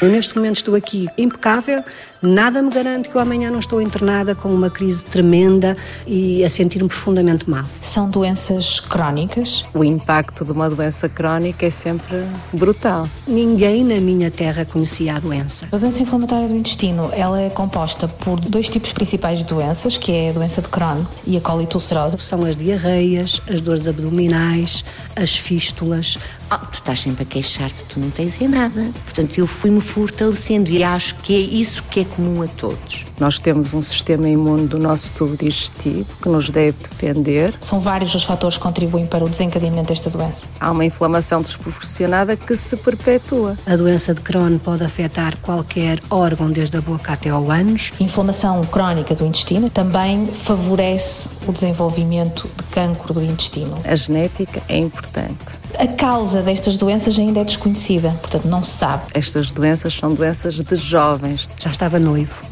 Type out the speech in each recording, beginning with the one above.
Eu neste momento estou aqui impecável, nada me garante que eu amanhã não estou internada com uma crise tremenda e a sentir-me profundamente mal. São doenças crónicas? O impacto de uma doença crónica é sempre brutal. Ninguém na minha terra conhecia a doença. A doença inflamatória do intestino, ela é composta por dois tipos principais de doenças, que é a doença de Crohn e a colite ulcerosa. São as diarreias, as dores abdominais, as fístulas. Oh, tu estás sempre a queixar-te, tu não tens é nada. Portanto, eu fui-me fortalecendo e acho que é isso que é comum a todos. Nós temos um sistema imune do nosso tubo digestivo que nos deve defender. São vários os fatores que contribuem para o desencadeamento desta doença. Há uma inflamação desproporcionada que se perpetua. A doença de Crohn pode afetar qualquer órgão, desde a boca até ao ânus. Inflamação crónica do intestino também favorece o desenvolvimento de cancro do intestino. A genética é importante. A causa destas doenças ainda é desconhecida, portanto não se sabe. Estas doenças são doenças de jovens. Já estava noivo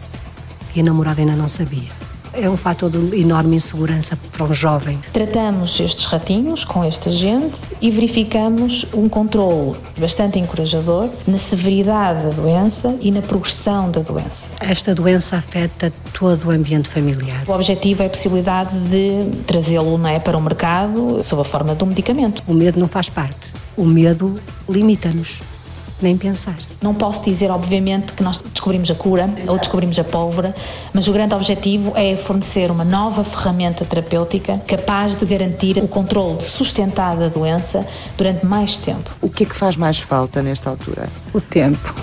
e a namorada ainda não sabia. É um fator de enorme insegurança para um jovem. Tratamos estes ratinhos com este agente e verificamos um controle bastante encorajador na severidade da doença e na progressão da doença. Esta doença afeta todo o ambiente familiar. O objetivo é a possibilidade de trazê-lo é, para o mercado sob a forma de um medicamento. O medo não faz parte. O medo limita-nos nem pensar. Não posso dizer, obviamente, que nós descobrimos a cura ou descobrimos a pólvora, mas o grande objetivo é fornecer uma nova ferramenta terapêutica capaz de garantir o controle sustentado da doença durante mais tempo. O que é que faz mais falta nesta altura? O tempo.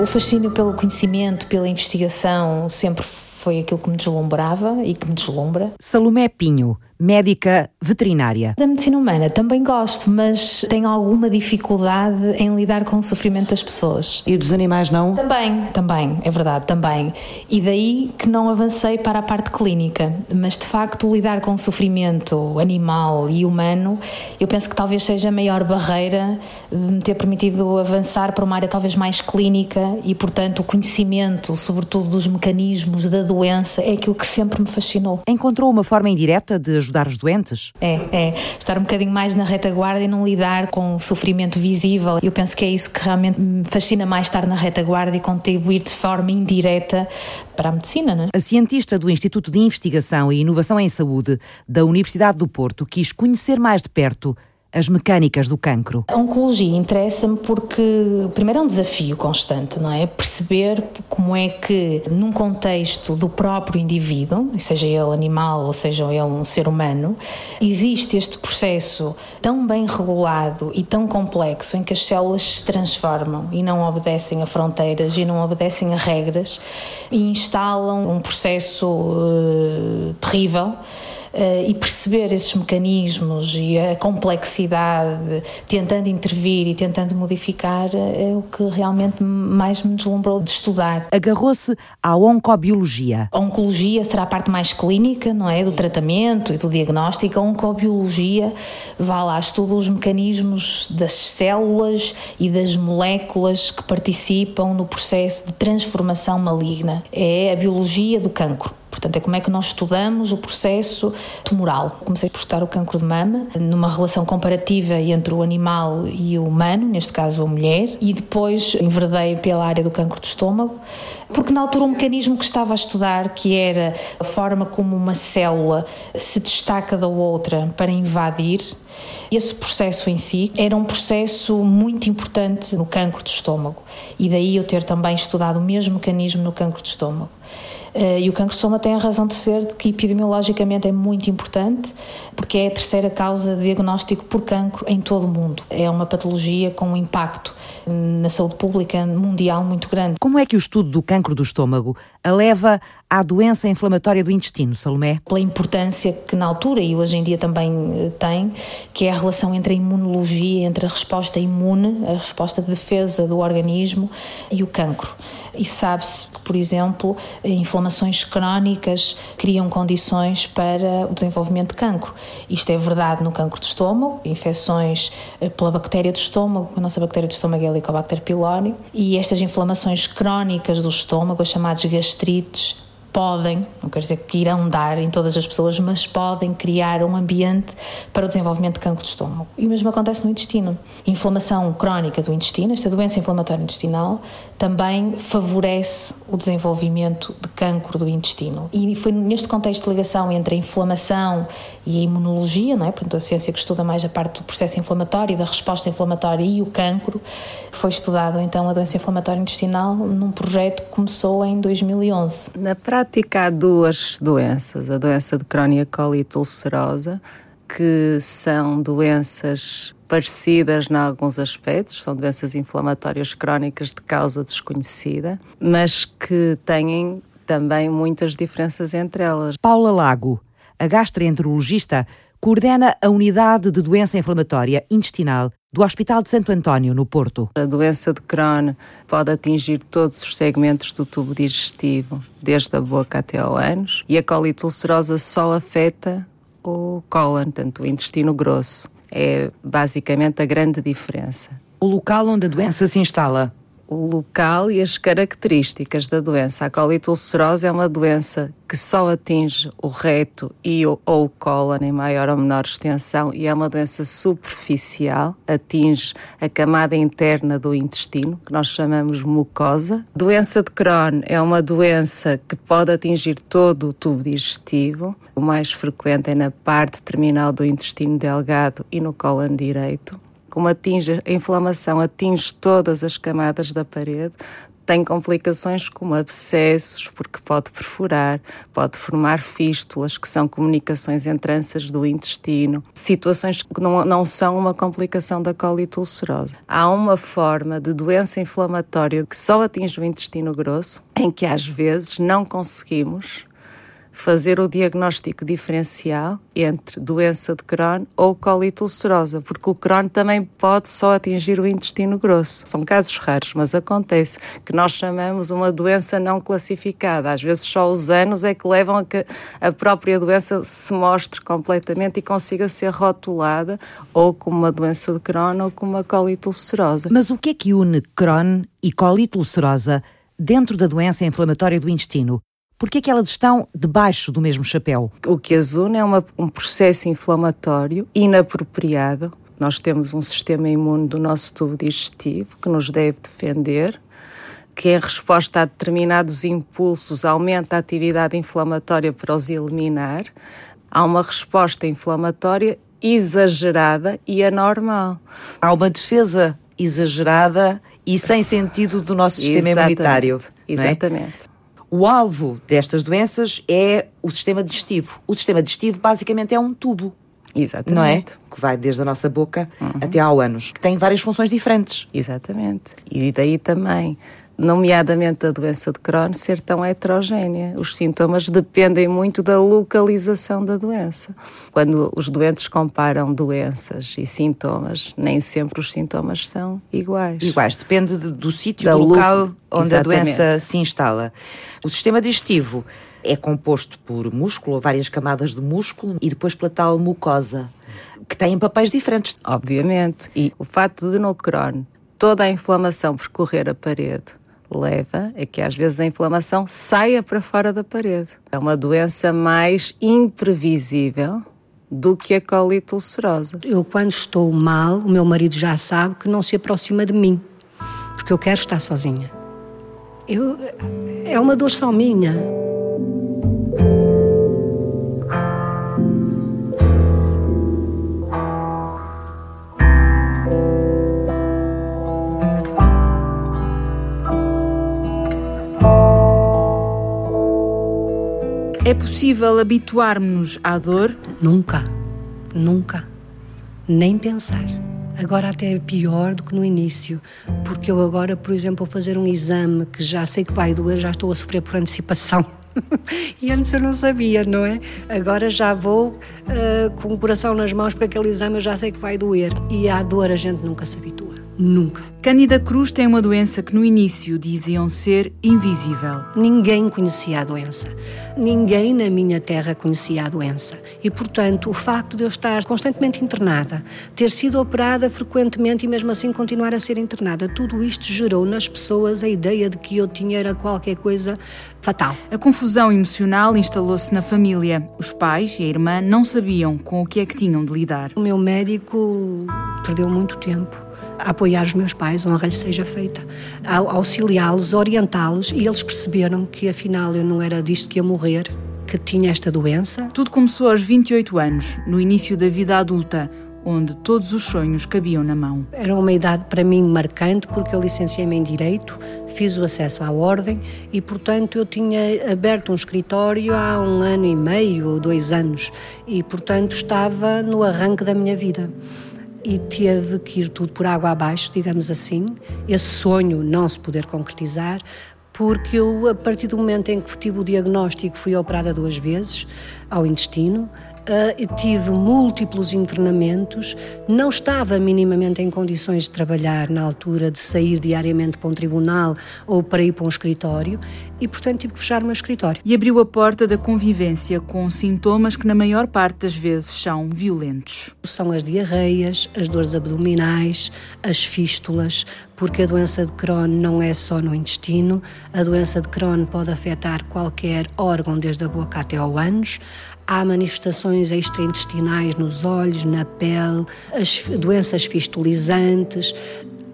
O fascínio pelo conhecimento, pela investigação, sempre foi aquilo que me deslumbrava e que me deslumbra. Salomé Pinho, médica veterinária. Da medicina humana também gosto, mas tenho alguma dificuldade em lidar com o sofrimento das pessoas. E dos animais não? Também, também, é verdade, também. E daí que não avancei para a parte clínica, mas de facto lidar com o sofrimento animal e humano, eu penso que talvez seja a maior barreira de me ter permitido avançar para uma área talvez mais clínica e, portanto, o conhecimento, sobretudo dos mecanismos da doença, é aquilo que sempre me fascinou. Encontrou uma forma indireta de ajudar os doentes? É, é. Estar um bocadinho mais na retaguarda e não lidar com o sofrimento visível. Eu penso que é isso que realmente me fascina mais estar na retaguarda e contribuir de forma indireta para a medicina, não é? A cientista do Instituto de Investigação e Inovação em Saúde da Universidade do Porto quis conhecer mais de perto as mecânicas do cancro? A oncologia interessa-me porque, primeiro, é um desafio constante, não é? Perceber como é que, num contexto do próprio indivíduo, seja ele animal ou seja ele um ser humano, existe este processo tão bem regulado e tão complexo em que as células se transformam e não obedecem a fronteiras e não obedecem a regras e instalam um processo uh, terrível uh, e perceber esses mecanismos e a complexidade, tentando intervir e tentando modificar, eh, é o que realmente mais me deslumbrou de estudar. Agarrou-se à oncobiologia. A oncologia será a parte mais clínica, não é? Do tratamento e do diagnóstico. A oncobiologia vai lá, estuda os mecanismos das células e das moléculas que participam no processo de transformação maligna. É a biologia do cancro. Portanto, é como é que nós estudamos o processo tumoral. Comecei por estudar o cancro de mama, numa relação comparativa entre o animal e o humano, neste caso a mulher, e depois enverdei pela área do cancro do estômago, porque na altura o mecanismo que estava a estudar, que era a forma como uma célula se destaca da outra para invadir, esse processo em si era um processo muito importante no cancro do estômago e daí eu ter também estudado o mesmo mecanismo no cancro do estômago. Eh, e o cancro de soma tem a razão de ser de que epidemiologicamente é muito importante, porque é a terceira causa de diagnóstico por cancro em todo o mundo. É uma patologia com um impacto na saúde pública mundial muito grande. Como é que o estudo do cancro do estômago a leva à doença inflamatória do intestino, Salomé? Pela importância que na altura e hoje em dia também eh, tem, que é a relação entre a imunologia, entre a resposta imune, a resposta de defesa do organismo e o cancro. E sabe-se que, por exemplo, inflamações crónicas criam condições para o desenvolvimento de cancro. Isto é verdade no cancro do estômago, infecções eh, pela bactéria do estômago, a nossa bactéria do estômago é a Helicobacter pylori, e estas inflamações crónicas do estômago, as chamadas gastrites, podem, não quer dizer que irão dar em todas as pessoas, mas podem criar um ambiente para o desenvolvimento de cancro de estômago. E o mesmo acontece no intestino. Inflamação crónica do intestino, esta doença inflamatória intestinal, também favorece o desenvolvimento de cancro do intestino. E foi neste contexto de ligação entre a inflamação e a imunologia, não é? Portanto, a ciência que estuda mais a parte do processo inflamatório, da resposta inflamatória e o cancro, foi estudado então a doença inflamatória intestinal num projeto que começou em 2011. Na prática há duas doenças, a doença de Crohn e a colite ulcerosa, que são doenças parecidas em alguns aspectos, são doenças inflamatórias crónicas de causa desconhecida, mas que têm também muitas diferenças entre elas. Paula Lago, a gastroenterologista, coordena a unidade de doença inflamatória intestinal do Hospital de Santo António, no Porto. A doença de Crohn pode atingir todos os segmentos do tubo digestivo, desde a boca até ao ânus, e a colite ulcerosa só afeta o cólon, tanto o intestino grosso. É basicamente a grande diferença. O local onde a doença se instala o local e as características da doença. A colite ulcerosa é uma doença que só atinge o reto e o, ou o cólon em maior ou menor extensão e é uma doença superficial, atinge a camada interna do intestino, que nós chamamos mucosa. Doença de Crohn é uma doença que pode atingir todo o tubo digestivo. O mais frequente é na parte terminal do intestino delgado e no cólon direito como atinge, a inflamação atinge todas as camadas da parede, tem complicações como abscessos, porque pode perfurar, pode formar fístulas, que são comunicações entre ânsias do intestino, situações que não, não são uma complicação da colite ulcerosa. Há uma forma de doença inflamatória que só atinge o intestino grosso, em que às vezes não conseguimos fazer o diagnóstico diferencial entre doença de Crohn ou colite ulcerosa, porque o Crohn também pode só atingir o intestino grosso. São casos raros, mas acontece que nós chamamos uma doença não classificada. Às vezes só os anos é que levam a que a própria doença se mostre completamente e consiga ser rotulada ou como uma doença de Crohn ou como uma colite ulcerosa. Mas o que é que une Crohn e colite ulcerosa dentro da doença inflamatória do intestino? Por que é que elas estão debaixo do mesmo chapéu? O que as une é uma, um processo inflamatório inapropriado. Nós temos um sistema imune do nosso tubo digestivo que nos deve defender, que em resposta a determinados impulsos aumenta a atividade inflamatória para os eliminar. Há uma resposta inflamatória exagerada e anormal. Há uma defesa exagerada e sem sentido do nosso sistema Exatamente. imunitário. É? Exatamente. O alvo destas doenças é o sistema digestivo. O sistema digestivo basicamente é um tubo. Exatamente. Não é? Que vai desde a nossa boca uhum. até ao ânus, que tem várias funções diferentes. Exatamente. E daí também nomeadamente a doença de Crohn, ser tão heterogénea. Os sintomas dependem muito da localização da doença. Quando os doentes comparam doenças e sintomas, nem sempre os sintomas são iguais. Iguais, depende de, do sítio, do local onde Exatamente. a doença se instala. O sistema digestivo é composto por músculo, várias camadas de músculo, e depois pela tal mucosa, que têm papéis diferentes. Obviamente. E o facto de no Crohn toda a inflamação percorrer a parede leva a que às vezes a inflamação saia para fora da parede. É uma doença mais imprevisível do que a colite ulcerosa. Eu, quando estou mal, o meu marido já sabe que não se aproxima de mim, porque eu quero estar sozinha. Eu, é uma dor só minha. É possível habituarmos-nos à dor? Nunca, nunca. Nem pensar. Agora até é pior do que no início, porque eu agora, por exemplo, vou fazer um exame que já sei que vai doer, já estou a sofrer por antecipação. e antes eu não sabia, não é? Agora já vou uh, com o coração nas mãos, porque aquele exame eu já sei que vai doer. E à dor a gente nunca se habitua. Nunca. Cândida Cruz tem uma doença que no início diziam ser invisível. Ninguém conhecia a doença. Ninguém na minha terra conhecia a doença. E, portanto, o facto de eu estar constantemente internada, ter sido operada frequentemente e mesmo assim continuar a ser internada, tudo isto gerou nas pessoas a ideia de que eu tinha era qualquer coisa fatal. A confusão emocional instalou-se na família. Os pais e a irmã não sabiam com o que é que tinham de lidar. O meu médico perdeu muito tempo a apoiar os meus pais, honra lhe seja feita, a auxiliá-los, orientá-los e eles perceberam que afinal eu não era disto que ia morrer, que tinha esta doença. Tudo começou aos 28 anos, no início da vida adulta, onde todos os sonhos cabiam na mão. Era uma idade para mim marcante porque eu licenciei-me em Direito, fiz o acesso à Ordem e, portanto, eu tinha aberto um escritório há um ano e meio ou dois anos e, portanto, estava no arranque da minha vida e teve que ir tudo por água abaixo, digamos assim, esse sonho não se poder concretizar, porque eu, a partir do momento em que tive o diagnóstico, fui operada duas vezes ao intestino, Uh, tive múltiplos internamentos, não estava minimamente em condições de trabalhar na altura de sair diariamente para um tribunal ou para ir para um escritório e, portanto, tive que fechar o meu escritório. E abriu a porta da convivência com sintomas que, na maior parte das vezes, são violentos. São as diarreias, as dores abdominais, as fístulas, porque a doença de Crohn não é só no intestino, a doença de Crohn pode afetar qualquer órgão, desde a boca até ao ânus. Há manifestações extraintestinais nos olhos, na pele, as doenças fistulizantes,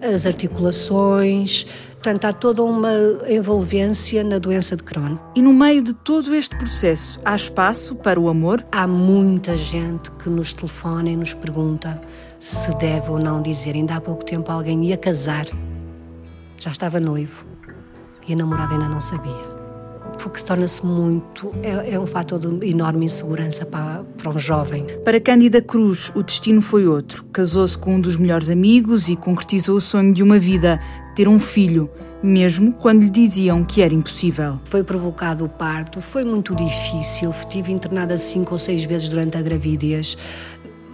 as articulações. Portanto, há toda uma envolvência na doença de Crohn. E no meio de todo este processo, há espaço para o amor? Há muita gente que nos telefona e nos pergunta se deve ou não dizer. Ainda há pouco tempo alguém ia casar, já estava noivo e a namorada ainda não sabia porque torna-se muito, é, é, um fator de enorme insegurança para, para um jovem. Para Cândida Cruz, o destino foi outro. Casou-se com um dos melhores amigos e concretizou o sonho de uma vida, ter um filho, mesmo quando lhe diziam que era impossível. Foi provocado o parto, foi muito difícil, estive internada cinco ou seis vezes durante a gravidez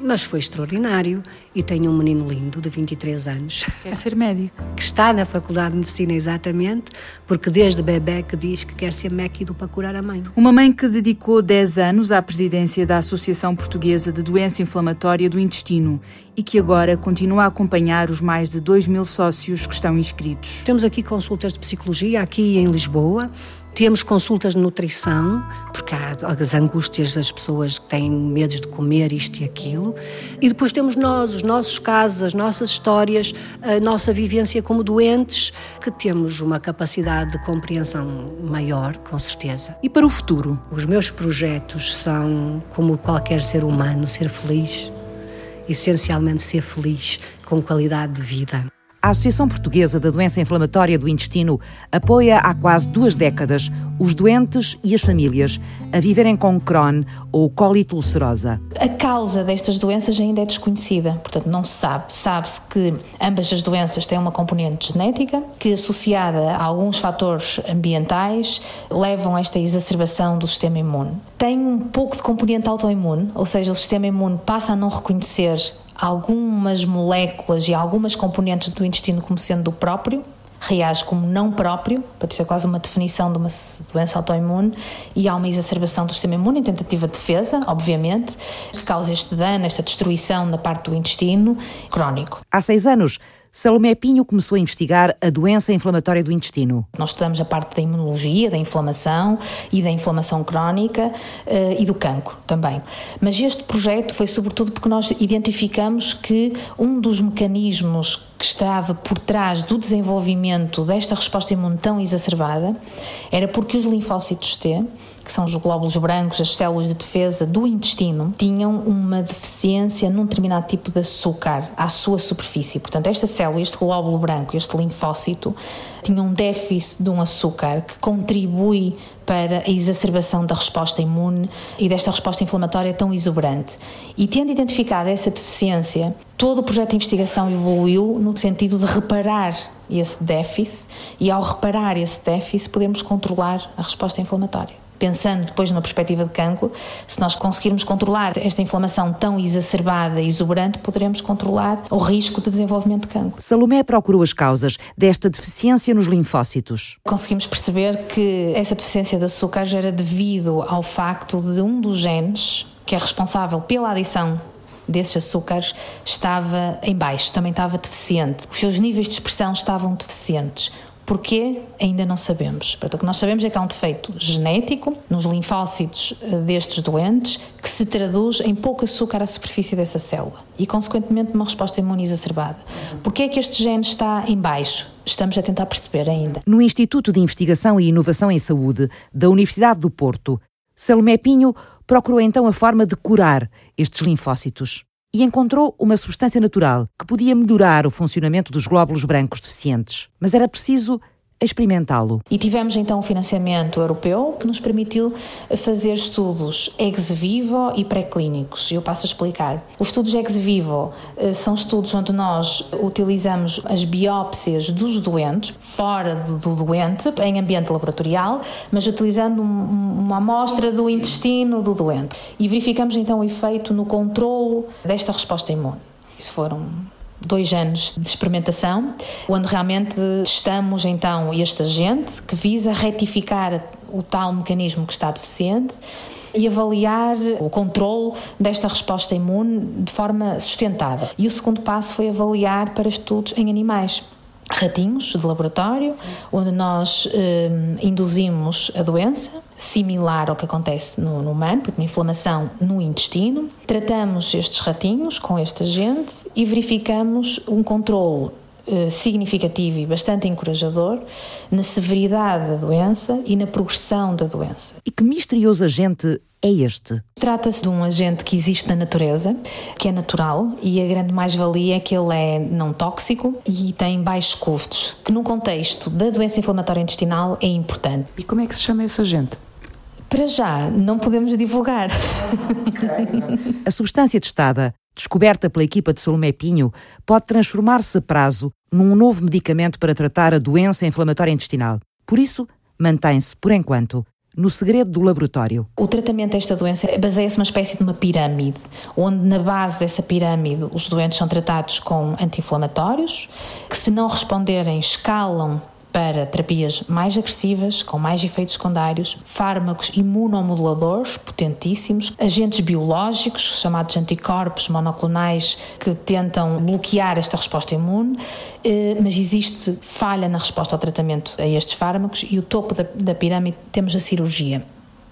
mas foi extraordinário e tenho um menino lindo de 23 anos. Quer ser médico? Que está na Faculdade de Medicina exatamente, porque desde bebê que diz que quer ser médico para curar a mãe. Uma mãe que dedicou 10 anos à presidência da Associação Portuguesa de Doença Inflamatória do Intestino e que agora continua a acompanhar os mais de 2 mil sócios que estão inscritos. Temos aqui consultas de psicologia, aqui em Lisboa, temos consultas de nutrição, porque há as angústias das pessoas que têm medos de comer isto e aquilo. E depois temos nós, os nossos casos, as nossas histórias, a nossa vivência como doentes, que temos uma capacidade de compreensão maior, com certeza. E para o futuro? Os meus projetos são, como qualquer ser humano, ser feliz. Essencialmente ser feliz, com qualidade de vida. A Associação Portuguesa da Doença Inflamatória do Intestino apoia há quase duas décadas os doentes e as famílias a viverem com Crohn ou cólito ulcerosa. A causa destas doenças ainda é desconhecida, portanto não se sabe. Sabe-se que ambas as doenças têm uma componente genética que, associada a alguns fatores ambientais, levam a esta exacerbação do sistema imune. Tem um pouco de componente autoimune, ou seja, o sistema imune passa a não reconhecer algumas moléculas e algumas componentes do intestino como sendo do próprio, reage como não próprio, para ter quase uma definição de uma doença autoimune, e há uma exacerbação do sistema imune em tentativa de defesa, obviamente, que causa este dano, esta destruição na parte do intestino crónico. Há seis anos, Salomé Pinho começou a investigar a doença inflamatória do intestino. Nós estudamos a parte da imunologia, da inflamação e da inflamação crónica uh, e do cancro também. Mas este projeto foi sobretudo porque nós identificamos que um dos mecanismos que estava por trás do desenvolvimento desta resposta imune tão exacerbada era porque os linfócitos T que são os glóbulos brancos, as células de defesa do intestino, tinham uma deficiência num determinado tipo de açúcar à sua superfície. Portanto, esta célula, este glóbulo branco, este linfócito, tinham um déficit de um açúcar que contribui para a exacerbação da resposta imune e desta resposta inflamatória tão exuberante. E tendo identificado essa deficiência, todo o projeto de investigação evoluiu no sentido de reparar esse déficit e ao reparar esse déficit podemos controlar a resposta inflamatória. Pensando depois numa perspectiva de cancro, se nós conseguirmos controlar esta inflamação tão exacerbada e exuberante, poderemos controlar o risco de desenvolvimento de cancro. Salomé procurou as causas desta deficiência nos linfócitos. Conseguimos perceber que essa deficiência de açúcar era devido ao facto de um dos genes que é responsável pela adição desses açúcares estava em baixo, também estava deficiente. Os seus níveis de expressão estavam deficientes. Porquê? Ainda não sabemos. Portanto, o que nós sabemos é que há um defeito genético nos linfócitos eh, destes doentes que se traduz em pouco açúcar à superfície dessa célula e, consequentemente, uma resposta imune exacerbada. Porquê é que este gene está em baixo? Estamos a tentar perceber ainda. No Instituto de Investigação e Inovação em Saúde da Universidade do Porto, Salomé Pinho procurou então a forma de curar estes linfócitos e encontrou uma substância natural que podia melhorar o funcionamento dos glóbulos brancos deficientes. Mas era preciso experimentá-lo. E tivemos então um financiamento europeu que nos permitiu fazer estudos ex vivo e pré-clínicos. Eu passo a explicar. Os estudos ex vivo eh, são estudos onde nós utilizamos as biópsias dos doentes, fora do doente, em ambiente laboratorial, mas utilizando uma amostra do intestino do doente. E verificamos então o efeito no controlo desta resposta imune. Isso foram dois anos de experimentação, onde realmente testamos então este agente que visa retificar o tal mecanismo que está deficiente e avaliar o controle desta resposta imune de forma sustentada. E o segundo passo foi avaliar para estudos em animais ratinhos de laboratório, onde nós eh, induzimos a doença, similar ao que acontece no, no humano, porque uma inflamação no intestino. Tratamos estes ratinhos com este agente e verificamos um controle significativo e bastante encorajador na severidade da doença e na progressão da doença. E que misterioso agente é este? Trata-se de um agente que existe na natureza, que é natural e a grande mais-valia é que ele é não tóxico e tem baixos custos, que no contexto da doença inflamatória intestinal é importante. E como é que se chama esse agente? Para já, não podemos divulgar. a substância testada descoberta pela equipa de Salomé Pinho, pode transformar-se a prazo num novo medicamento para tratar a doença inflamatória intestinal. Por isso, mantém-se, por enquanto, no segredo do laboratório. O tratamento desta doença baseia-se numa espécie de uma pirâmide, onde na base dessa pirâmide os doentes são tratados com anti-inflamatórios, que se não responderem escalam para terapias mais agressivas, com mais efeitos secundários, fármacos imunomoduladores potentíssimos, agentes biológicos, chamados anticorpos monoclonais, que tentam bloquear esta resposta imune, eh, mas existe falha na resposta ao tratamento a estes fármacos e o topo da, da pirâmide temos a cirurgia.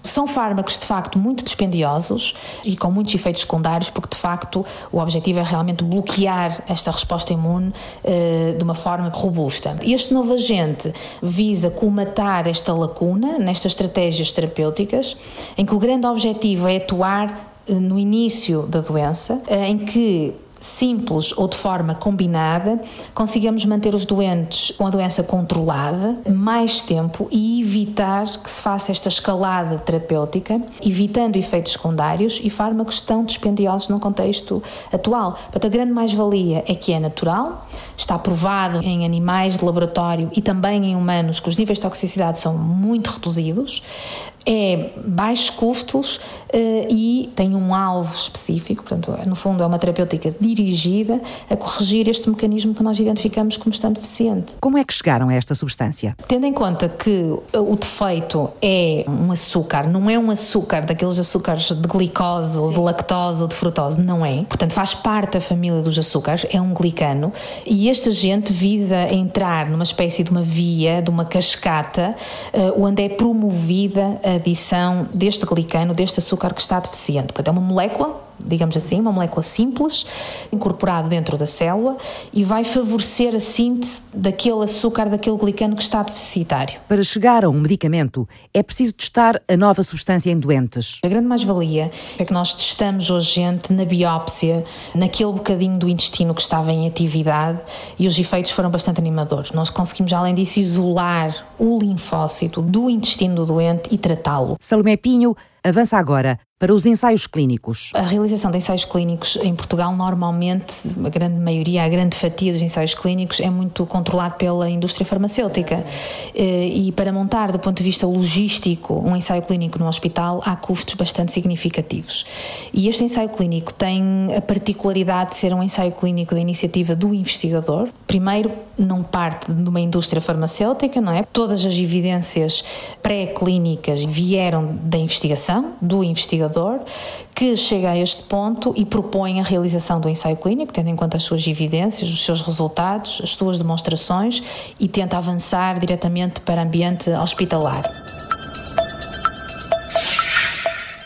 São fármacos de facto muito dispendiosos e com muitos efeitos secundários, porque de facto o objetivo é realmente bloquear esta resposta imune eh, de uma forma robusta. Este novo agente visa colmatar esta lacuna nestas estratégias terapêuticas, em que o grande objetivo é atuar eh, no início da doença, eh, em que simples ou de forma combinada, consigamos manter os doentes com a doença controlada mais tempo e evitar que se faça esta escalada terapêutica, evitando efeitos secundários e fármacos tão dispendiosos no contexto atual. Portanto, a grande mais-valia é que é natural, está provado em animais de laboratório e também em humanos que os níveis de toxicidade são muito reduzidos, é baixos custos uh, e tem um alvo específico, portanto, no fundo é uma terapêutica dirigida a corrigir este mecanismo que nós identificamos como estando deficiente. Como é que chegaram a esta substância? Tendo em conta que o defeito é um açúcar, não é um açúcar daqueles açúcares de glicose, ou de lactose ou de frutose, não é. Portanto, faz parte da família dos açúcares, é um glicano e este agente visa entrar numa espécie de uma via, de uma cascata, uh, onde é promovida a adição deste glicano, deste açúcar que está deficiente. Portanto, é uma molécula digamos assim, uma molécula simples, incorporada dentro da célula e vai favorecer a síntese daquele açúcar, daquele glicano que está deficitário. Para chegar a um medicamento, é preciso testar a nova substância em doentes. A grande mais-valia é que nós testamos hoje gente na biópsia, naquele bocadinho do intestino que estava em atividade e os efeitos foram bastante animadores. Nós conseguimos, além disso, isolar o linfócito do intestino do doente e tratá-lo. Salomé Pinho avança agora para os ensaios clínicos. A realização de ensaios clínicos em Portugal, normalmente, a grande maioria, a grande fatia dos ensaios clínicos é muito controlado pela indústria farmacêutica. Eh, e para montar, do ponto de vista logístico, um ensaio clínico no hospital, há custos bastante significativos. E este ensaio clínico tem a particularidade de ser um ensaio clínico da iniciativa do investigador. Primeiro, não parte de uma indústria farmacêutica, não é? Todas as evidências pré-clínicas vieram da investigação, do investigador investigador que chega a este ponto e propõe a realização do ensaio clínico, tendo em conta as suas evidências, os seus resultados, as suas demonstrações e tenta avançar diretamente para ambiente hospitalar.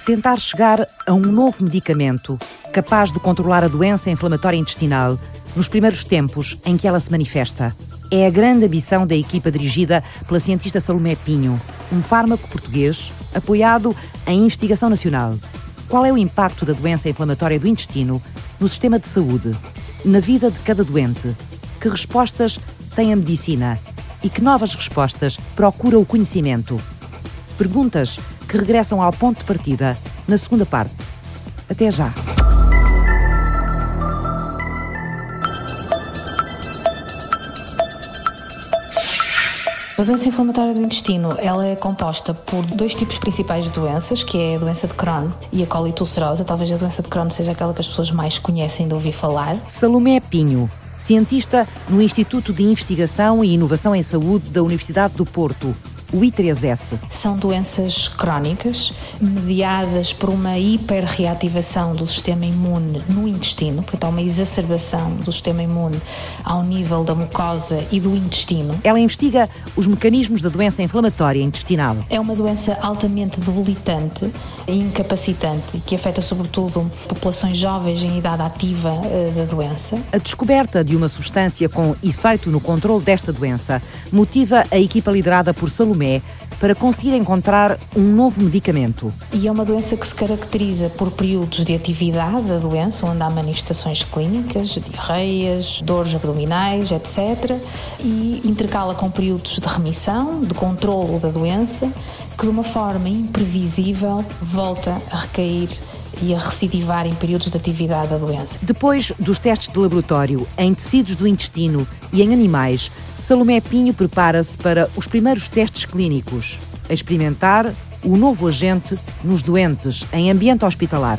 Tentar chegar a um novo medicamento capaz de controlar a doença inflamatória intestinal nos primeiros tempos em que ela se manifesta. É a grande ambição da equipa dirigida pela cientista Salomé Pinho, um fármaco português apoiado em investigação nacional. Qual é o impacto da doença inflamatória do intestino no sistema de saúde, na vida de cada doente? Que respostas tem a medicina? E que novas respostas procura o conhecimento? Perguntas que regressam ao ponto de partida na segunda parte. Até já! A doença inflamatória do intestino, ela é composta por dois tipos principais de doenças, que é a doença de Crohn e a colite ulcerosa. Talvez a doença de Crohn seja aquela que as pessoas mais conhecem de ouvir falar. Salomé Pinho, cientista no Instituto de Investigação e Inovação em Saúde da Universidade do Porto, o I3S. São doenças crónicas mediadas por uma hiperreativação do sistema imune no intestino, portanto, há uma exacerbação do sistema imune ao nível da mucosa e do intestino. Ela investiga os mecanismos da doença inflamatória intestinal. É uma doença altamente debilitante e incapacitante que afeta sobretudo populações jovens em idade ativa uh, da doença. A descoberta de uma substância com efeito no controle desta doença motiva a equipa liderada por Salomé Tomé para conseguir encontrar um novo medicamento. E é uma doença que se caracteriza por períodos de atividade da doença, onde há manifestações clínicas, diarreias, dores abdominais, etc. E intercala com períodos de remissão, de controlo da doença, que de uma forma imprevisível volta a recair e a recidivar em períodos de atividade da doença. Depois dos testes de laboratório em tecidos do intestino e em animais, Salomé Pinho prepara-se para os primeiros testes clínicos, a experimentar o novo agente nos doentes em ambiente hospitalar.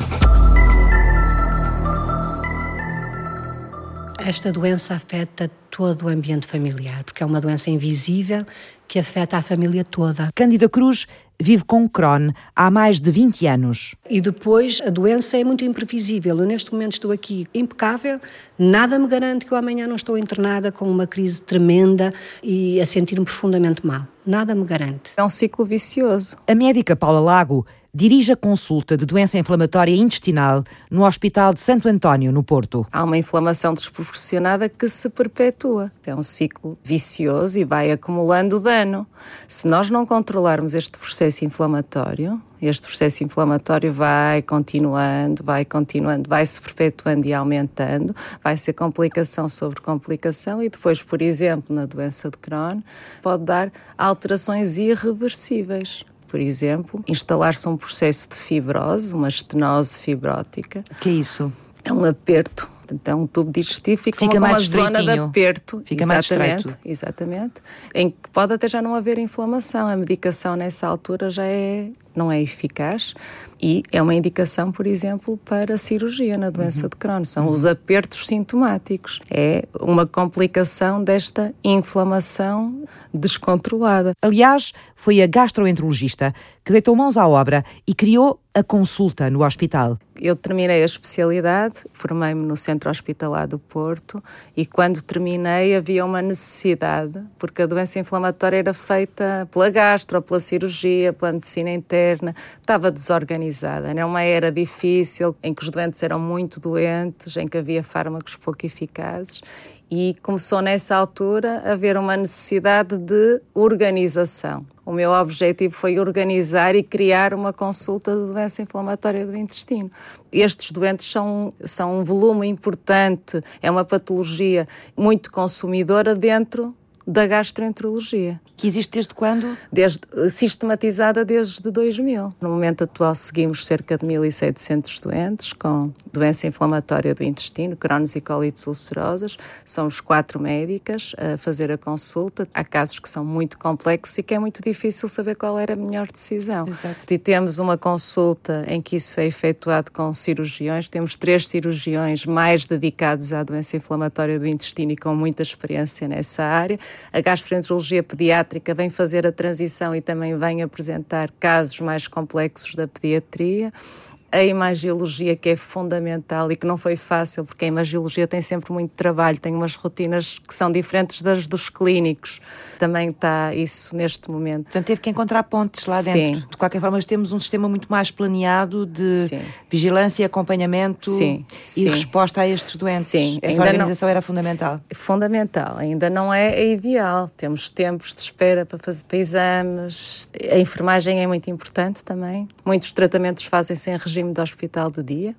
Esta doença afeta todo o ambiente familiar, porque é uma doença invisível que afeta a família toda. Cândida Cruz vive com Crohn há mais de 20 anos. E depois a doença é muito imprevisível. Eu neste momento estou aqui impecável, nada me garante que eu amanhã não estou internada com uma crise tremenda e a sentir-me profundamente mal. Nada me garante. É um ciclo vicioso. A médica Paula Lago dirige a consulta de doença inflamatória intestinal no Hospital de Santo António, no Porto. Há uma inflamação desproporcionada que se perpetua. É um ciclo vicioso e vai acumulando dano. Se nós não controlarmos este processo inflamatório, este processo inflamatório vai continuando, vai continuando, vai se perpetuando e aumentando, vai ser complicação sobre complicação e depois, por exemplo, na doença de Crohn, pode dar alterações irreversíveis por exemplo, instalar-se um processo de fibrose, uma estenose fibrótica. que é isso? É um aperto então, um tubo digestivo fica, fica uma, uma zona de aperto. Fica exatamente, mais estreito. Exatamente. Em que pode até já não haver inflamação. A medicação nessa altura já é não é eficaz e é uma indicação, por exemplo, para cirurgia na doença uhum. de Crohn. São uhum. os apertos sintomáticos. É uma complicação desta inflamação descontrolada. Aliás, foi a gastroenterologista que deitou mãos à obra e criou a consulta no hospital. Eu terminei a especialidade, formei-me no Centro Hospitalar do Porto e quando terminei havia uma necessidade, porque a doença inflamatória era feita pela gastro, pela cirurgia, pela medicina interna, estava desorganizada. Era uma era difícil, em que os doentes eram muito doentes, em que havia fármacos pouco eficazes e começou nessa altura a haver uma necessidade de organização. O meu objetivo foi organizar e criar uma consulta de doença inflamatória do intestino. Estes doentes são, são um volume importante, é uma patologia muito consumidora dentro da gastroenterologia. Que existe desde quando? Desde, sistematizada desde 2000. No momento atual seguimos cerca de 1.700 doentes com doença inflamatória do intestino, cronos e colites ulcerosas. Somos quatro médicas a fazer a consulta. Há casos que são muito complexos e que é muito difícil saber qual era a melhor decisão. Exato. E temos uma consulta em que isso é efetuado com cirurgiões. Temos três cirurgiões mais dedicados à doença inflamatória do intestino e com muita experiência nessa área. A gastroenterologia pediátrica vem fazer a transição e também vem apresentar casos mais complexos da pediatria a imagiologia que é fundamental e que não foi fácil, porque a imagiologia tem sempre muito trabalho, tem umas rotinas que são diferentes das dos clínicos. Também está isso neste momento. Portanto, teve que encontrar pontes lá dentro. Sim. De qualquer forma, temos um sistema muito mais planeado de Sim. vigilância, acompanhamento Sim. e resposta a estes doentes. Sim. Essa Ainda organização não... era fundamental. Fundamental. Ainda não é, ideal. Temos tempos de espera para fazer para exames. A enfermagem é muito importante também. Muitos tratamentos fazem-se em regime regime de hospital de dia.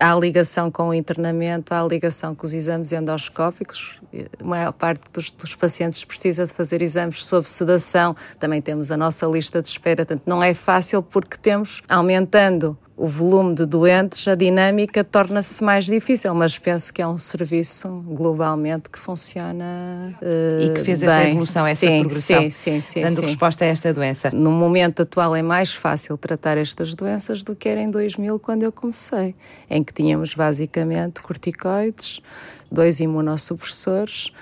Há ligação com o internamento, há ligação com os exames endoscópicos. A maior parte dos, dos, pacientes precisa de fazer exames sob sedação. Também temos a nossa lista de espera. Portanto, não é fácil porque temos, aumentando o volume de doentes, a dinâmica torna-se mais difícil, mas penso que é um serviço globalmente que funciona uh, E que fez bem. essa evolução, essa sim, progressão, sim, sim, sim, dando sim. resposta a esta doença. No momento atual é mais fácil tratar estas doenças do que era em 2000, quando eu comecei, em que tínhamos basicamente corticoides, dois imunossupressores.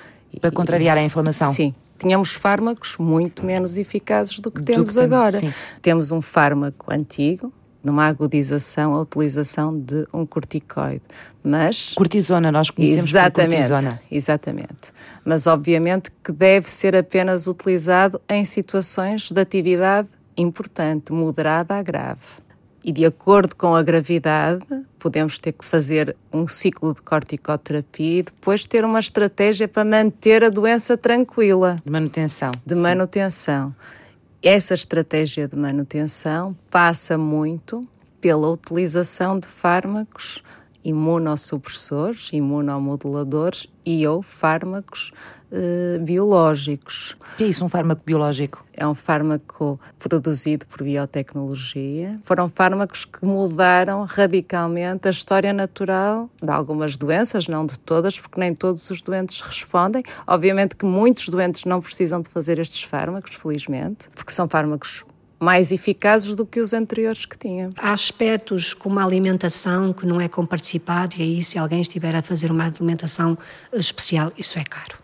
Para contrariar a inflamação? Sim, tínhamos fármacos muito menos eficazes do que do temos que agora. Temos um fármaco antigo, numa agudização a utilização de um corticoide. Mas cortisona nós conhecemos exatamente, cortisona. Exatamente. Mas obviamente que deve ser apenas utilizado em situações de atividade importante, moderada a grave. E de acordo com a gravidade, podemos ter que fazer um ciclo de corticoterapia e depois ter uma estratégia para manter a doença tranquila. De manutenção. De manutenção. Sim. Essa estratégia de manutenção passa muito pela utilização de fármacos imunossupressores, imunomoduladores e ou fármacos eh, biológicos. O que é isso, um fármaco biológico? É um fármaco produzido por biotecnologia. Foram fármacos que mudaram radicalmente a história natural de algumas doenças, não de todas, porque nem todos os doentes respondem. Obviamente que muitos doentes não precisam de fazer estes fármacos, felizmente, porque são fármacos mais eficazes do que os anteriores que tínhamos. Há aspectos como a alimentação que não é comparticipado e aí se alguém estiver a fazer uma alimentação especial, isso é caro.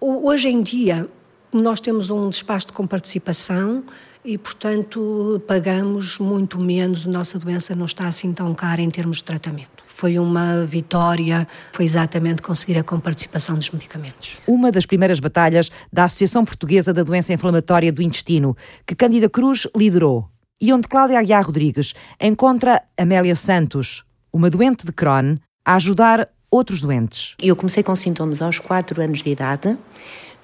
Hoje em dia nós temos um despacho de comparticipação e, portanto, pagamos muito menos, a nossa doença não está assim tão cara em termos de tratamento foi uma vitória, foi exatamente conseguir a comparticipação dos medicamentos. Uma das primeiras batalhas da Associação Portuguesa da Doença Inflamatória do Intestino, que Cândida Cruz liderou, e onde Cláudia Aguiar Rodrigues encontra Amélia Santos, uma doente de Crohn, a ajudar outros doentes. Eu comecei com sintomas aos 4 anos de idade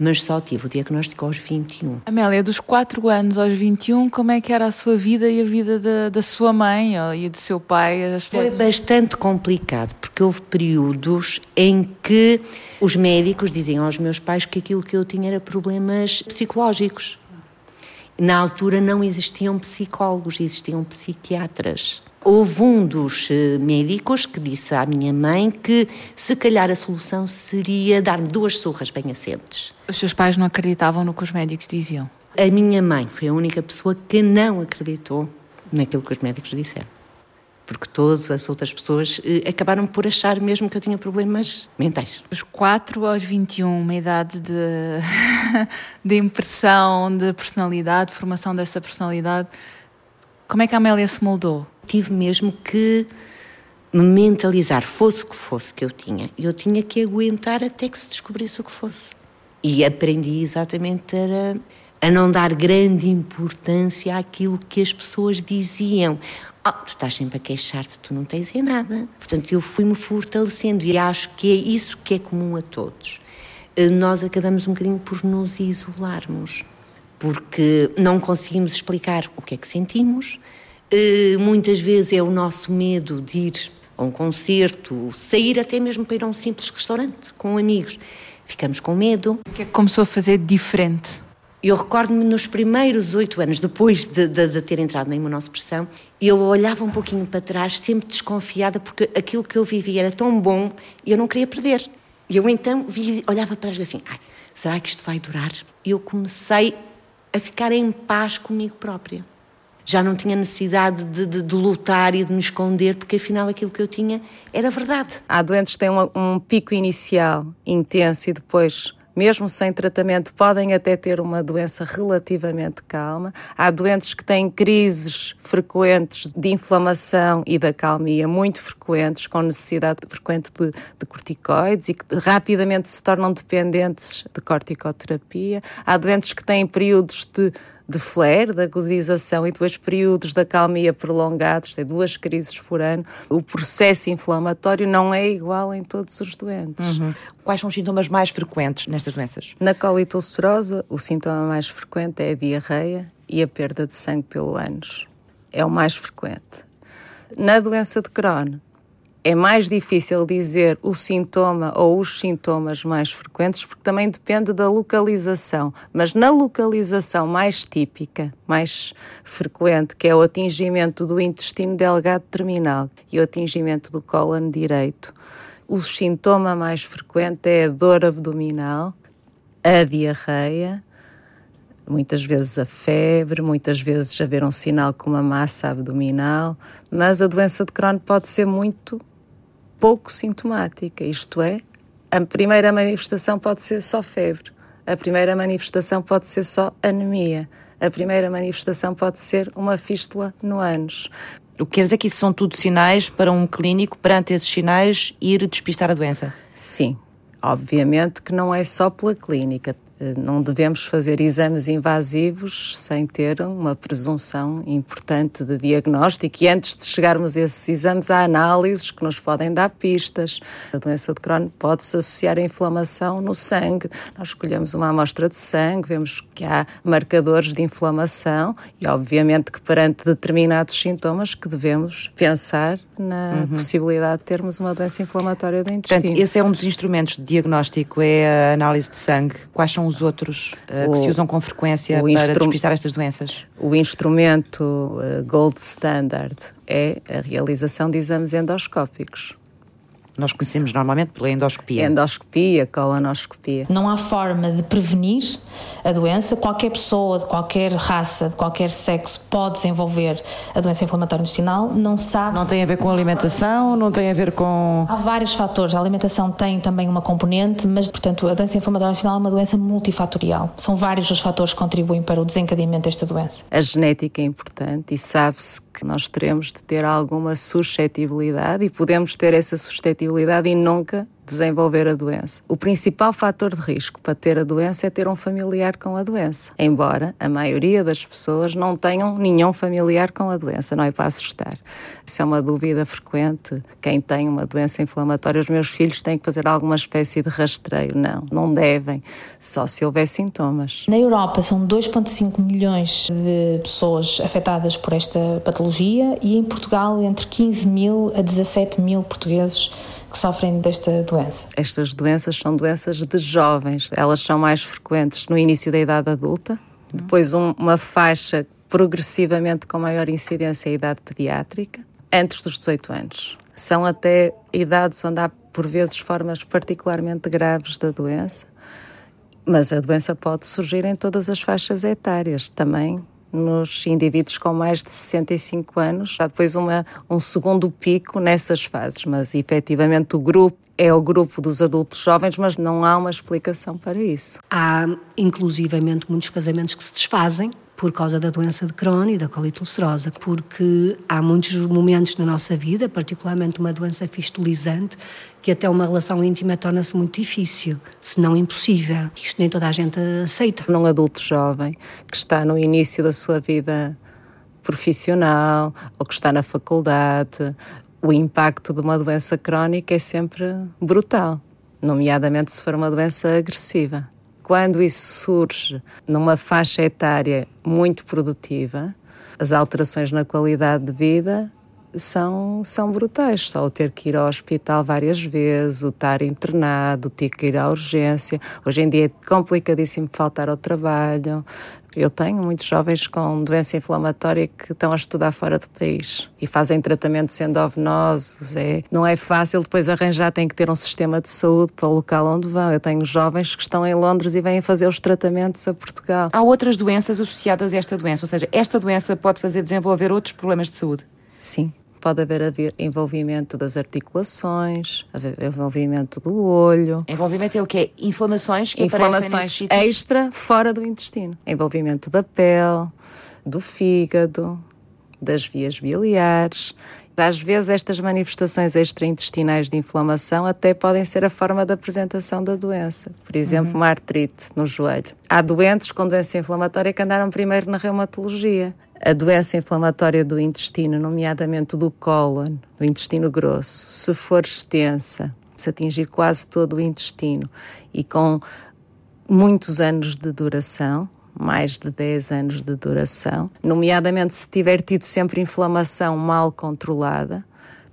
mas só tive o diagnóstico aos 21. Amélia, dos 4 anos aos 21, como é que era a sua vida e a vida da, da sua mãe e do seu pai? Foi bastante complicado, porque houve períodos em que os médicos diziam aos meus pais que aquilo que eu tinha era problemas psicológicos. Na altura não existiam psicólogos, existiam psiquiatras. Houve um dos eh, médicos que disse à minha mãe que se calhar a solução seria dar-me duas surras bem assentes. Os seus pais não acreditavam no que os médicos diziam? A minha mãe foi a única pessoa que não acreditou naquilo que os médicos disseram. Porque todas as outras pessoas eh, acabaram por achar mesmo que eu tinha problemas mentais. Dos 4 aos 21, uma idade de, de impressão, de personalidade, de formação dessa personalidade, como é que a Amélia se moldou? Tive mesmo que me mentalizar, fosse o que fosse que eu tinha. Eu tinha que aguentar até que se descobrisse o que fosse. E aprendi exatamente a, a não dar grande importância àquilo que as pessoas diziam. Oh, tu estás sempre a queixar-te, tu não tens em nada. Portanto, eu fui-me fortalecendo e acho que é isso que é comum a todos. Eh, nós acabamos um bocadinho por nos isolarmos, porque não conseguimos explicar o que é que sentimos, muitas vezes é o nosso medo de ir a um concerto, sair até mesmo para ir a um simples restaurante com amigos. Ficamos com medo. O que é que começou a fazer diferente? Eu recordo-me nos primeiros oito anos, depois de, de, de, ter entrado na imunossupressão, eu olhava um pouquinho para trás, sempre desconfiada, porque aquilo que eu vivia era tão bom e eu não queria perder. E eu então vi, olhava para trás e assim, será que isto vai durar? E eu comecei a ficar em paz comigo própria. Já não tinha necessidade de, de, de, lutar e de me esconder, porque afinal aquilo que eu tinha era verdade. Há doentes que têm um, um pico inicial intenso e depois mesmo sem tratamento, podem até ter uma doença relativamente calma. Há doentes que têm crises frequentes de inflamação e da calmia, muito frequentes, com necessidade frequente de, de corticoides e que rapidamente se tornam dependentes de corticoterapia. Há doentes que têm períodos de de flare, de agudização e depois períodos de acalmia prolongados, tem duas crises por ano, o processo inflamatório não é igual em todos os doentes. Uhum. Quais são os sintomas mais frequentes nestas doenças? Na colite ulcerosa, o sintoma mais frequente é a diarreia e a perda de sangue pelo ânus. É o mais frequente. Na doença de Crohn, é mais difícil dizer o sintoma ou os sintomas mais frequentes, porque também depende da localização. Mas na localização mais típica, mais frequente, que é o atingimento do intestino delgado terminal e o atingimento do cólon direito, o sintoma mais frequente é a dor abdominal, a diarreia, muitas vezes a febre, muitas vezes haver um sinal com uma massa abdominal, mas a doença de Crohn pode ser muito pouco sintomática, isto é, a primeira manifestação pode ser só febre, a primeira manifestação pode ser só anemia, a primeira manifestação pode ser uma fístula no ânus. O que quer dizer que isso são tudo sinais para um clínico, perante esses sinais, ir despistar a doença? Sim, obviamente que não é só pela clínica. Eh, não devemos fazer exames invasivos sem ter uma presunção importante de diagnóstico e antes de chegarmos a esses exames há análises que nos podem dar pistas. A doença de Crohn pode-se associar a inflamação no sangue. Nós escolhemos uma amostra de sangue, vemos que há marcadores de inflamação e obviamente que perante determinados sintomas que devemos pensar na uhum. possibilidade de termos uma doença inflamatória do intestino. Portanto, esse é um dos instrumentos de diagnóstico, é a análise de sangue. Quais são os outros uh, que se usam com frequência para despistar estas doenças? O instrumento uh, gold standard é a realização de exames endoscópicos. Nós conhecemos normalmente pela endoscopia. Endoscopia, colonoscopia. Não há forma de prevenir a doença. Qualquer pessoa de qualquer raça, de qualquer sexo, pode desenvolver a doença inflamatória intestinal. Não sabe. Não tem a ver com alimentação, não tem a ver com. Há vários fatores. A alimentação tem também uma componente, mas, portanto, a doença inflamatória intestinal é uma doença multifatorial. São vários os fatores que contribuem para o desencadeamento desta doença. A genética é importante e sabe-se que nós teremos de ter alguma suscetibilidade e podemos ter essa suscetibilidade e nunca desenvolver a doença. O principal fator de risco para ter a doença é ter um familiar com a doença, embora a maioria das pessoas não tenham nenhum familiar com a doença, não é para assustar. Isso é uma dúvida frequente. Quem tem uma doença inflamatória, os meus filhos têm que fazer alguma espécie de rastreio. Não, não devem, só se houver sintomas. Na Europa são 2,5 milhões de pessoas afetadas por esta patologia e em Portugal entre 15 mil a 17 mil portugueses que sofrem desta doença? Estas doenças são doenças de jovens, elas são mais frequentes no início da idade adulta, depois um, uma faixa progressivamente com maior incidência a idade pediátrica, antes dos 18 anos. São até idades onde há, por vezes, formas particularmente graves da doença, mas a doença pode surgir em todas as faixas etárias, também nos indivíduos com mais de 65 anos. Há depois uma, um segundo pico nessas fases, mas efetivamente o grupo é o grupo dos adultos jovens, mas não há uma explicação para isso. Há inclusivamente muitos casamentos que se desfazem por causa da doença de Crohn e da colite ulcerosa, porque há muitos momentos na nossa vida, particularmente uma doença fistulizante, que até uma relação íntima torna-se muito difícil, se não impossível. Isto nem toda a gente aceita. Num adulto jovem que está no início da sua vida profissional ou que está na faculdade, o impacto de uma doença crónica é sempre brutal, nomeadamente se for uma doença agressiva. Quando isso surge numa faixa etária muito produtiva, as alterações na qualidade de vida são, são brutais. Só o ter que ir ao hospital várias vezes, o estar internado, o ter que ir à urgência. Hoje em dia é complicadíssimo faltar ao trabalho. Eu tenho muitos jovens com doença inflamatória que estão a estudar fora do país e fazem tratamento sendo ovenosos. É, não é fácil depois arranjar, tem que ter um sistema de saúde para o local onde vão. Eu tenho jovens que estão em Londres e vêm fazer os tratamentos a Portugal. Há outras doenças associadas a esta doença, ou seja, esta doença pode fazer desenvolver outros problemas de saúde? Sim, pode haver envolvimento das articulações, envolvimento do olho. Envolvimento é o quê? Inflamações que Inflamações extra fora do intestino. Envolvimento da pele, do fígado, das vias biliares. Às vezes estas manifestações extraintestinais de inflamação até podem ser a forma de apresentação da doença. Por exemplo, uhum. uma artrite no joelho. Há doentes com doença inflamatória que andaram primeiro na reumatologia a doença inflamatória do intestino, nomeadamente do cólon, do intestino grosso, se for extensa, se atingir quase todo o intestino e com muitos anos de duração, mais de 10 anos de duração, nomeadamente se tiver tido sempre inflamação mal controlada,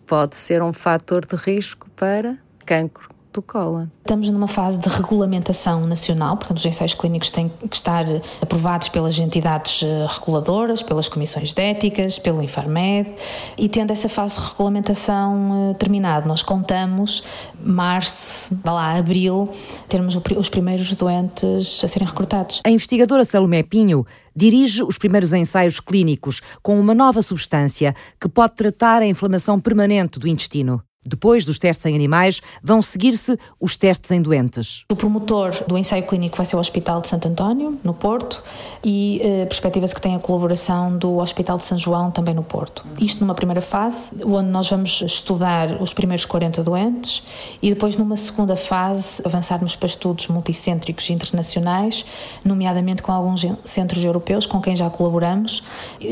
pode ser um fator de risco para cancro cólon. Estamos numa fase de regulamentação nacional, portanto, os ensaios clínicos têm que estar aprovados pelas entidades eh, reguladoras, pelas comissões de éticas, pelo Infarmed, e tendo essa fase de regulamentação eh, terminada, nós contamos março, vá lá, abril, termos os primeiros doentes a serem recrutados. A investigadora Salomé Pinho dirige os primeiros ensaios clínicos com uma nova substância que pode tratar a inflamação permanente do intestino. Depois dos testes em animais, vão seguir-se os testes em doentes. O promotor do ensaio clínico vai ser o Hospital de Santo António, no Porto, e eh, perspectiva-se que tenha a colaboração do Hospital de São João, também no Porto. Isto numa primeira fase, onde nós vamos estudar os primeiros 40 doentes, e depois numa segunda fase avançarmos para estudos multicêntricos internacionais, nomeadamente com alguns centros europeus com quem já colaboramos,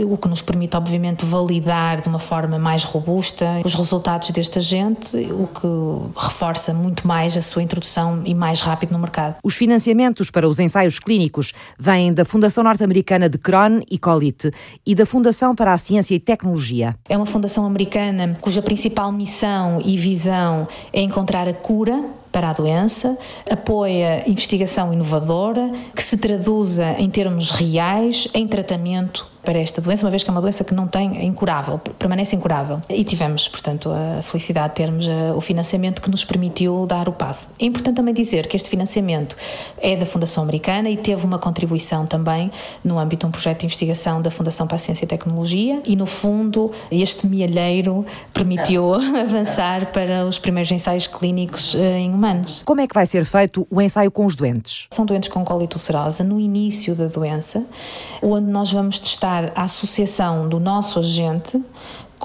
o que nos permite, obviamente, validar de uma forma mais robusta os resultados deste agente o que reforça muito mais a sua introdução e mais rápido no mercado. Os financiamentos para os ensaios clínicos vêm da Fundação Norte-Americana de Crohn e Colite e da Fundação para a Ciência e Tecnologia. É uma fundação americana cuja principal missão e visão é encontrar a cura para a doença, apoia investigação inovadora que se traduza em termos reais em tratamento para esta doença, uma vez que é uma doença que não tem, é incurável, permanece incurável. E tivemos, portanto, a felicidade de termos eh, o financiamento que nos permitiu dar o passo. É importante também dizer que este financiamento é da Fundação Americana e teve uma contribuição também no âmbito de um projeto de investigação da Fundação para a Ciência e Tecnologia e, no fundo, este mielheiro permitiu avançar para os primeiros ensaios clínicos eh, em humanos. Como é que vai ser feito o ensaio com os doentes? São doentes com colite ulcerosa no início da doença, onde nós vamos testar a associação do nosso agente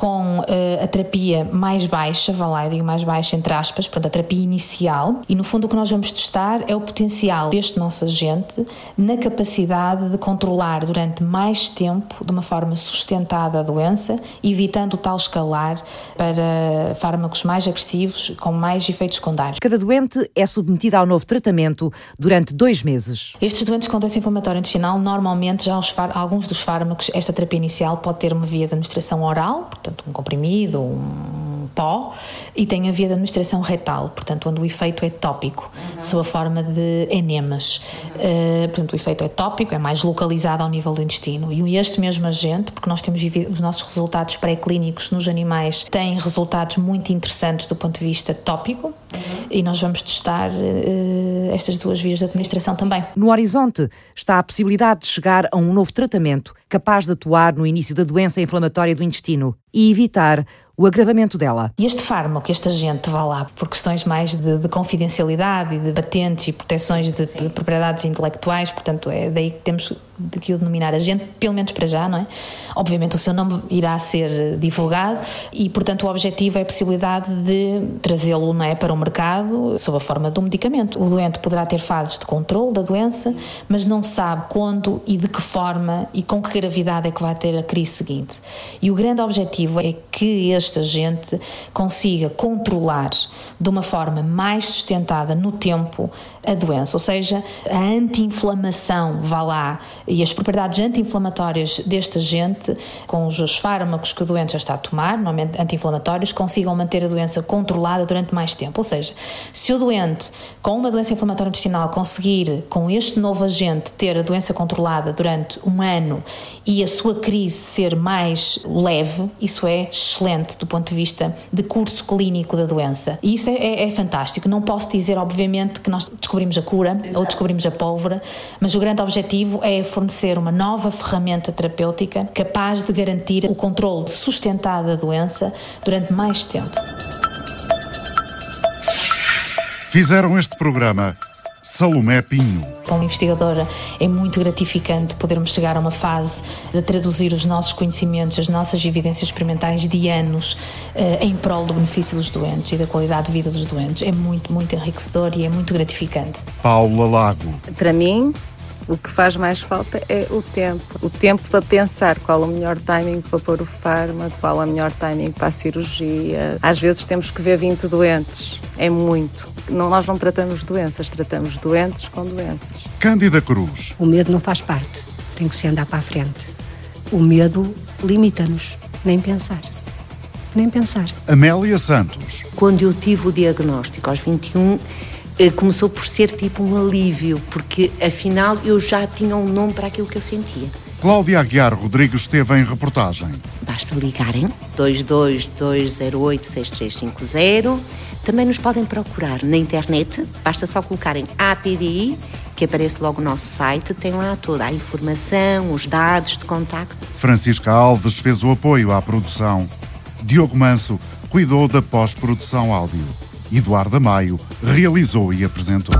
com uh, a terapia mais baixa, vá lá, eu digo mais baixa entre aspas, portanto a terapia inicial, e no fundo o que nós vamos testar é o potencial deste nosso agente na capacidade de controlar durante mais tempo, de uma forma sustentada a doença, evitando o tal escalar para fármacos mais agressivos com mais efeitos secundários. Cada doente é submetido ao novo tratamento durante dois meses. Estes doentes com doença inflamatória intestinal, normalmente já alguns dos fármacos, esta terapia inicial pode ter uma via de administração oral, portanto, um comprimido, um pó, e tem a via de administração retal, portanto, onde o efeito é tópico, uhum. sob a forma de enemas. Uh, portanto, o efeito é tópico, é mais localizado ao nível do intestino. E este mesmo agente, porque nós temos os nossos resultados pré-clínicos nos animais, têm resultados muito interessantes do ponto de vista tópico, uhum. e nós vamos testar uh, estas duas vias de administração também. No horizonte está a possibilidade de chegar a um novo tratamento capaz de atuar no início da doença inflamatória do intestino e evitar o agravamento dela. E este fármaco, este agente, vá lá, por questões mais de, de confidencialidade e de patentes e proteções de Sim. propriedades intelectuais, portanto, é daí que temos de que o denominar agente, pelo menos para já, não é? Obviamente o seu nome irá ser divulgado e, portanto, o objetivo é a possibilidade de trazê-lo não é, para o mercado sob a forma de um medicamento. O doente poderá ter fases de controle da doença, mas não sabe quando e de que forma e com que gravidade é que vai ter a crise seguinte. E o grande objetivo é que este agente consiga controlar de uma forma mais sustentada no tempo a doença, ou seja, a anti-inflamação, vá lá, e as propriedades anti-inflamatórias deste agente, com os fármacos que o doente já está a tomar, normalmente anti-inflamatórios, consigam manter a doença controlada durante mais tempo. Ou seja, se o doente com uma doença inflamatória intestinal conseguir, com este novo agente, ter a doença controlada durante um ano e a sua crise ser mais leve, isso é excelente do ponto de vista de curso clínico da doença. E isso é, é, é fantástico. Não posso dizer, obviamente, que nós descobrimos a cura Exato. ou descobrimos a pólvora, mas o grande objetivo é fornecer uma nova ferramenta terapêutica capaz de garantir o controle sustentado da doença durante mais tempo. Fizeram este programa Salomé Pinho. Para uma investigadora é muito gratificante podermos chegar a uma fase de traduzir os nossos conhecimentos, as nossas evidências experimentais de anos eh, em prol do benefício dos doentes e da qualidade de vida dos doentes. É muito, muito enriquecedor e é muito gratificante. Paula Lago. Para mim, o que faz mais falta é o tempo. O tempo para pensar qual o melhor timing para pôr o fármaco, qual o melhor timing para a cirurgia. Às vezes temos que ver 20 doentes. É muito. Não, nós não tratamos doenças, tratamos doentes com doenças. Cândida Cruz. O medo não faz parte. Tem que se andar para a frente. O medo limita-nos. Nem pensar. Nem pensar. Amélia Santos. Quando eu tive o diagnóstico aos 21, eh, começou por ser tipo um alívio, porque afinal eu já tinha um nome para aquilo que eu sentia. Cláudia Aguiar Rodrigues esteve em reportagem. Basta ligarem 222086350. Também nos podem procurar na internet, basta só colocarem APDI, que aparece logo no nosso site, tem lá toda a informação, os dados de contacto. Francisca Alves fez o apoio à produção. Diogo Manso cuidou da pós-produção áudio. Eduardo Maio realizou e apresentou.